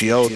It's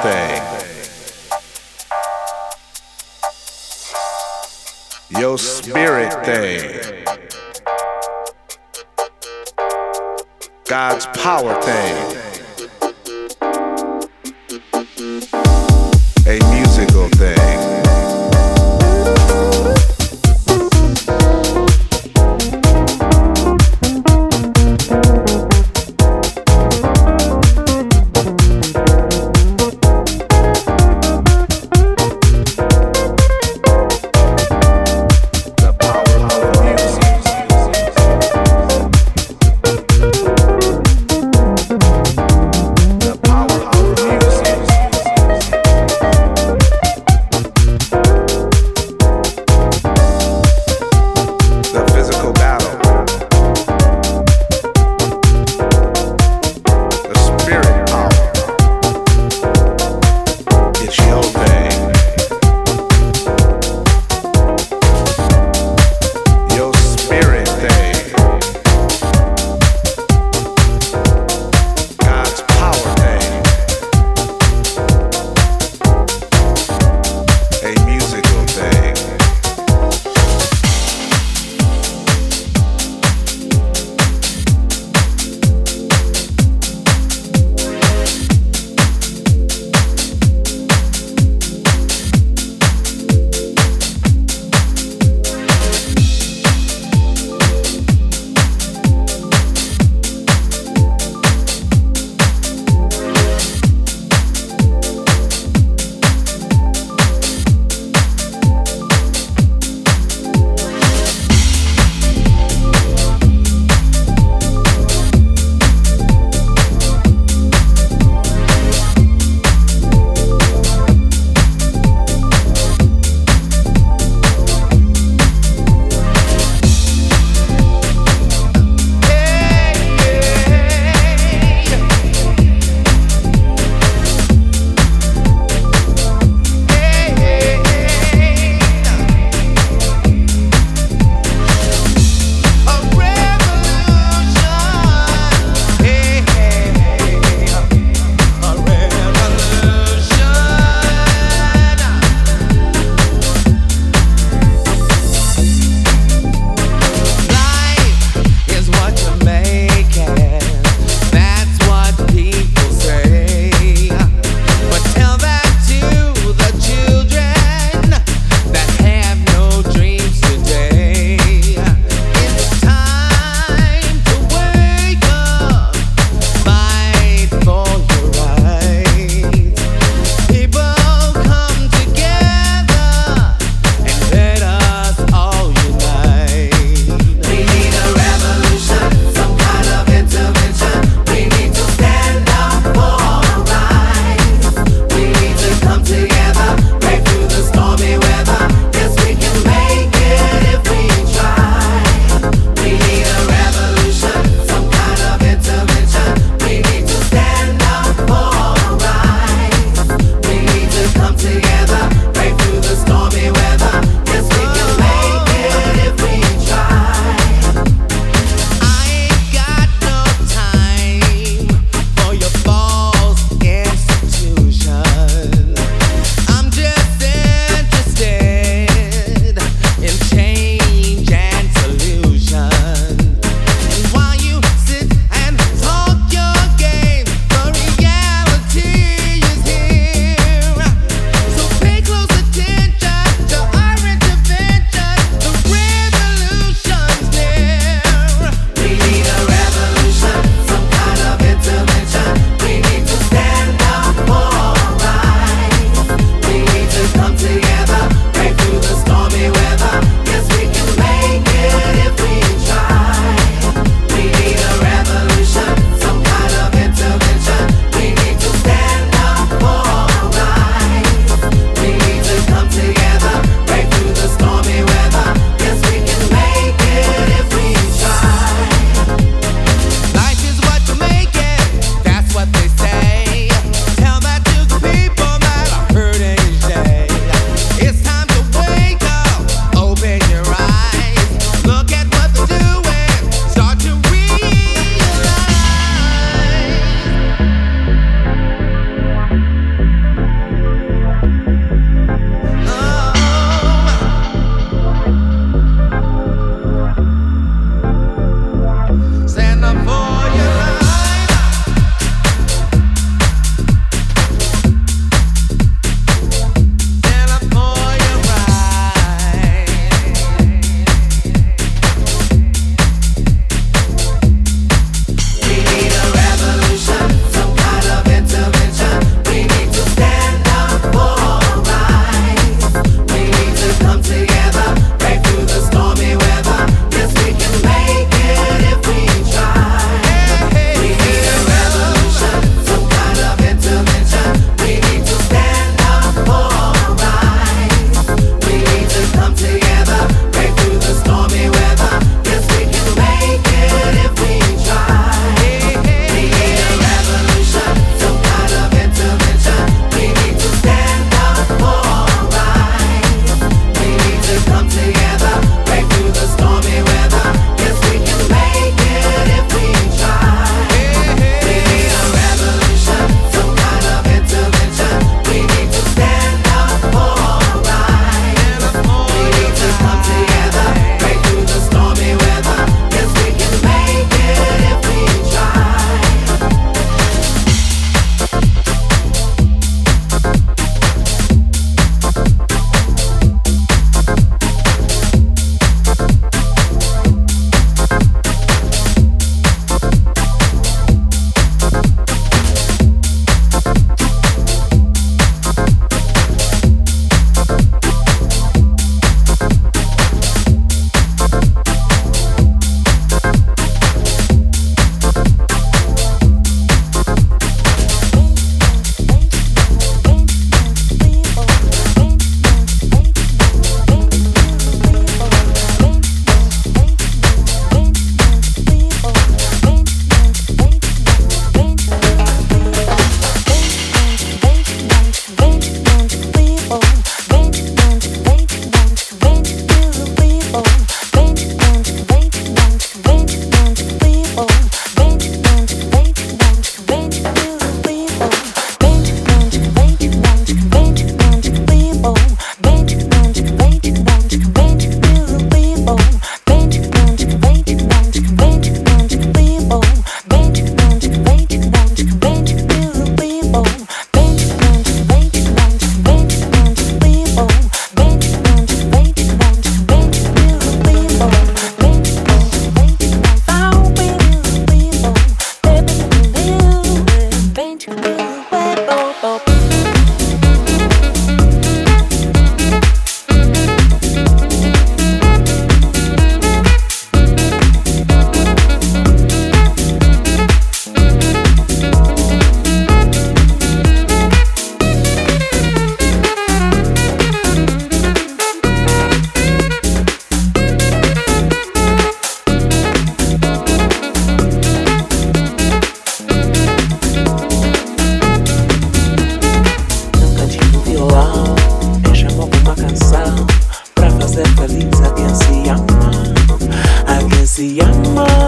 Siama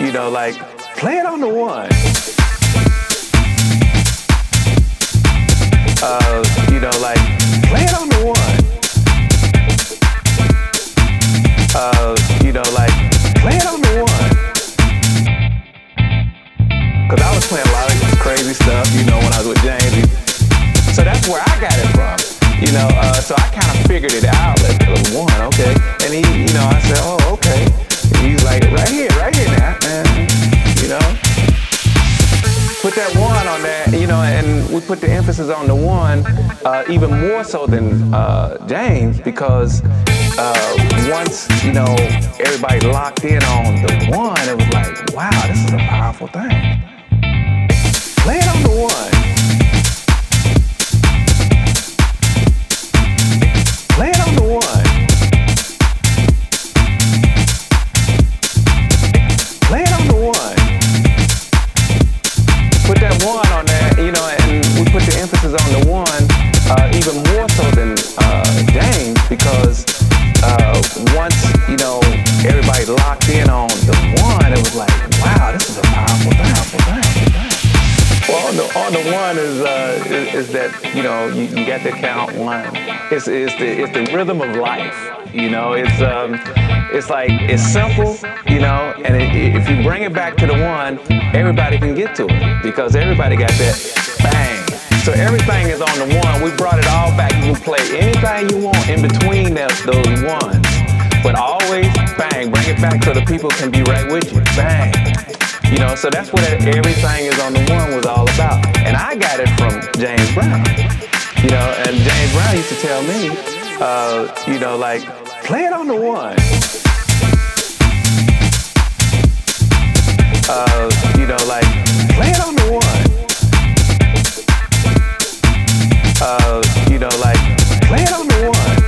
you know, like, play it on the one. Even more so than uh, James because uh, once, you know, everybody locked in on the one, it was like, wow, this is a powerful thing. Play it on the one. You know you, you got to count one. It's, it's the it's the rhythm of life. You know, it's um, it's like it's simple. You know, and it, if you bring it back to the one, everybody can get to it because everybody got that bang. So everything is on the one. We brought it all back. You can play anything you want in between the, those ones, but always bang. Bring it back so the people can be right with you. Bang. You know, so that's what everything is on the one was all about. And I got it from James Brown. You know, and James Brown used to tell me, uh, you know, like, play it on the one. Uh, you know, like, play it on the one. Uh, you know, like, play it on the one.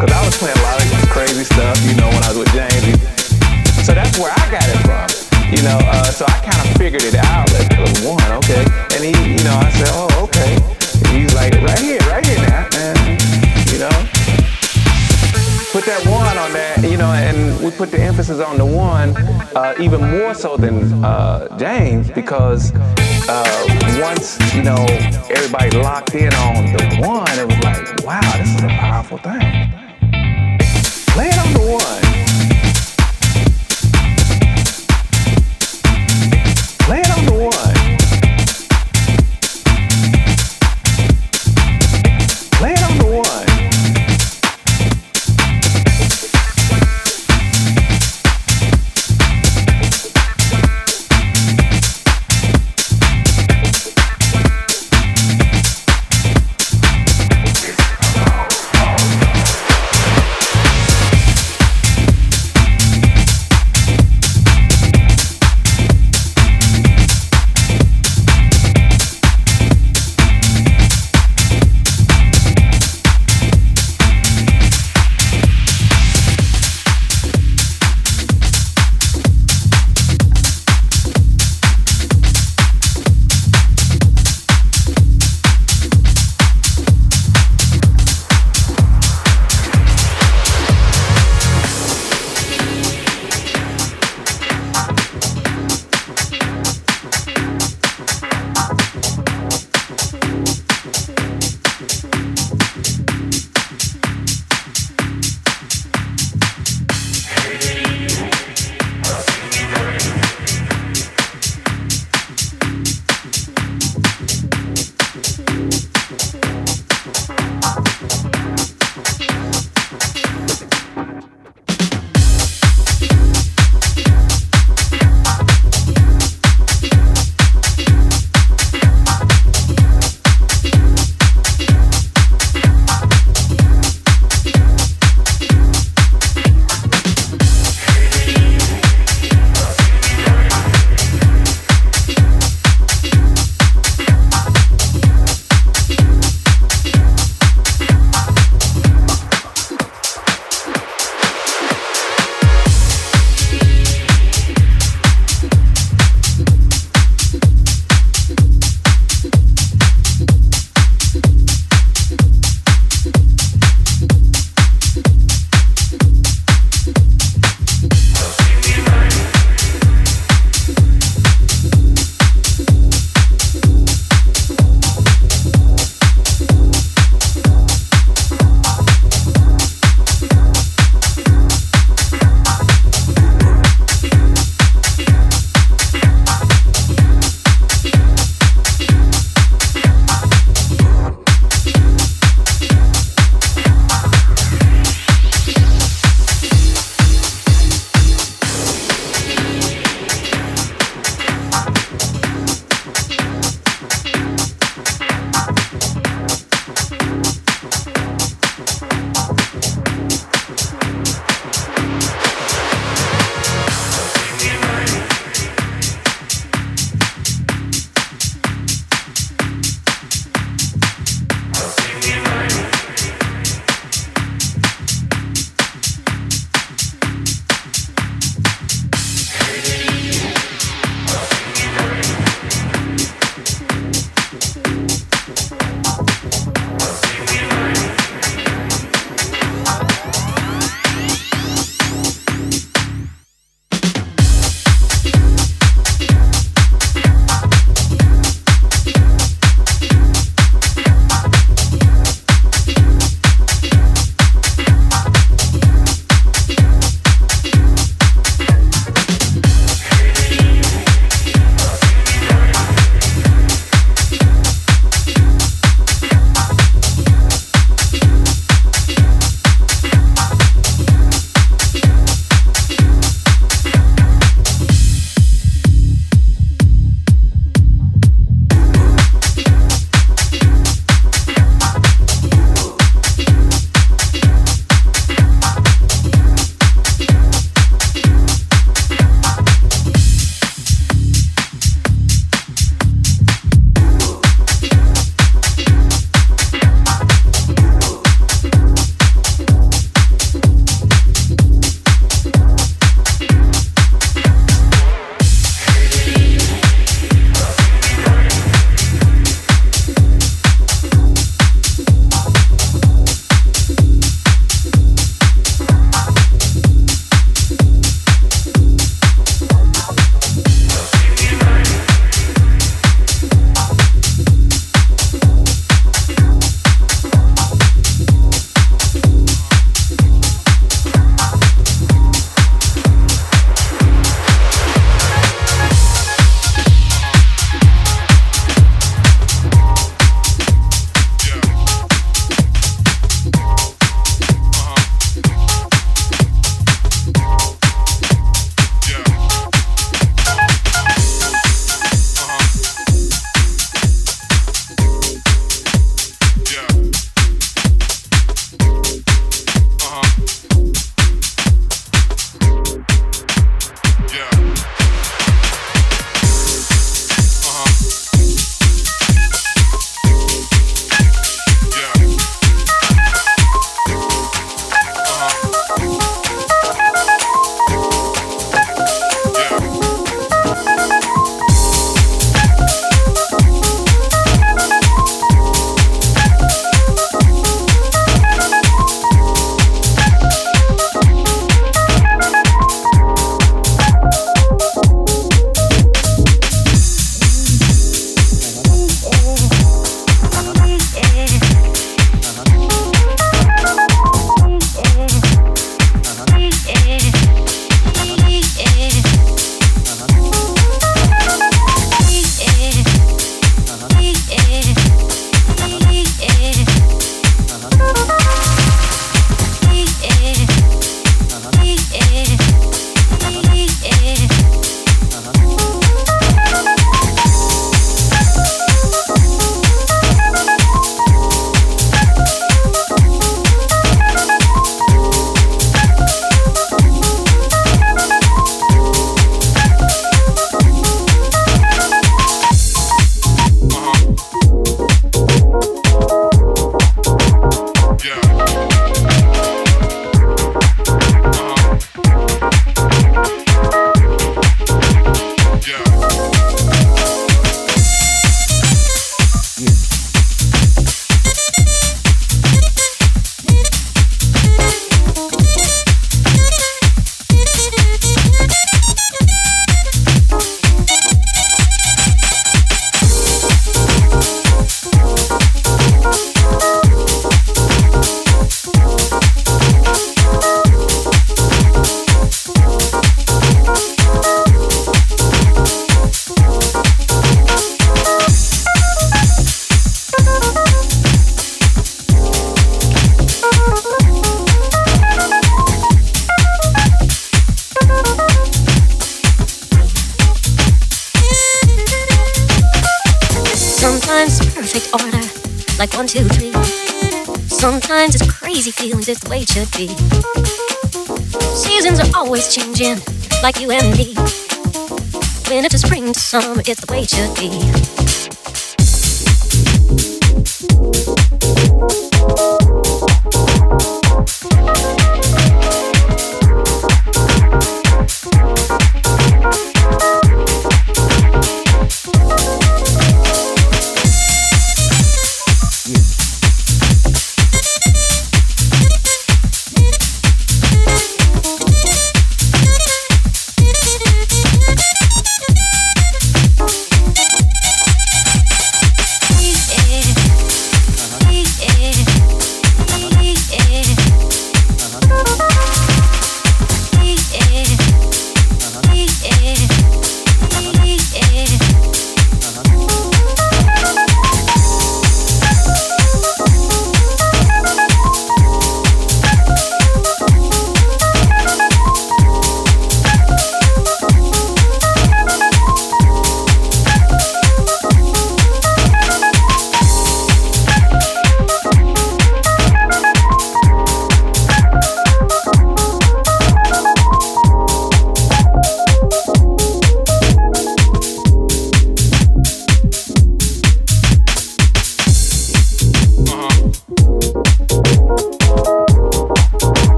Cause I was playing a lot of crazy stuff, you know, when I was with James. So that's where I got it from. You know, uh, so I kind of figured it out at uh, one, okay. And he, you know, I said, oh, okay. And he's like, right here, right here now, man. You know, put that one on that, you know, and we put the emphasis on the one uh, even more so than uh, James because uh, once, you know, everybody locked in on the one, it was like, wow, this is a powerful thing. Play it on the one.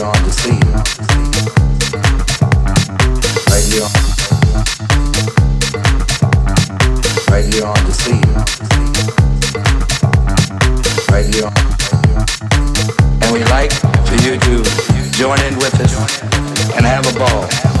On the scene. On the scene. And we like for you to join in with us and have a ball.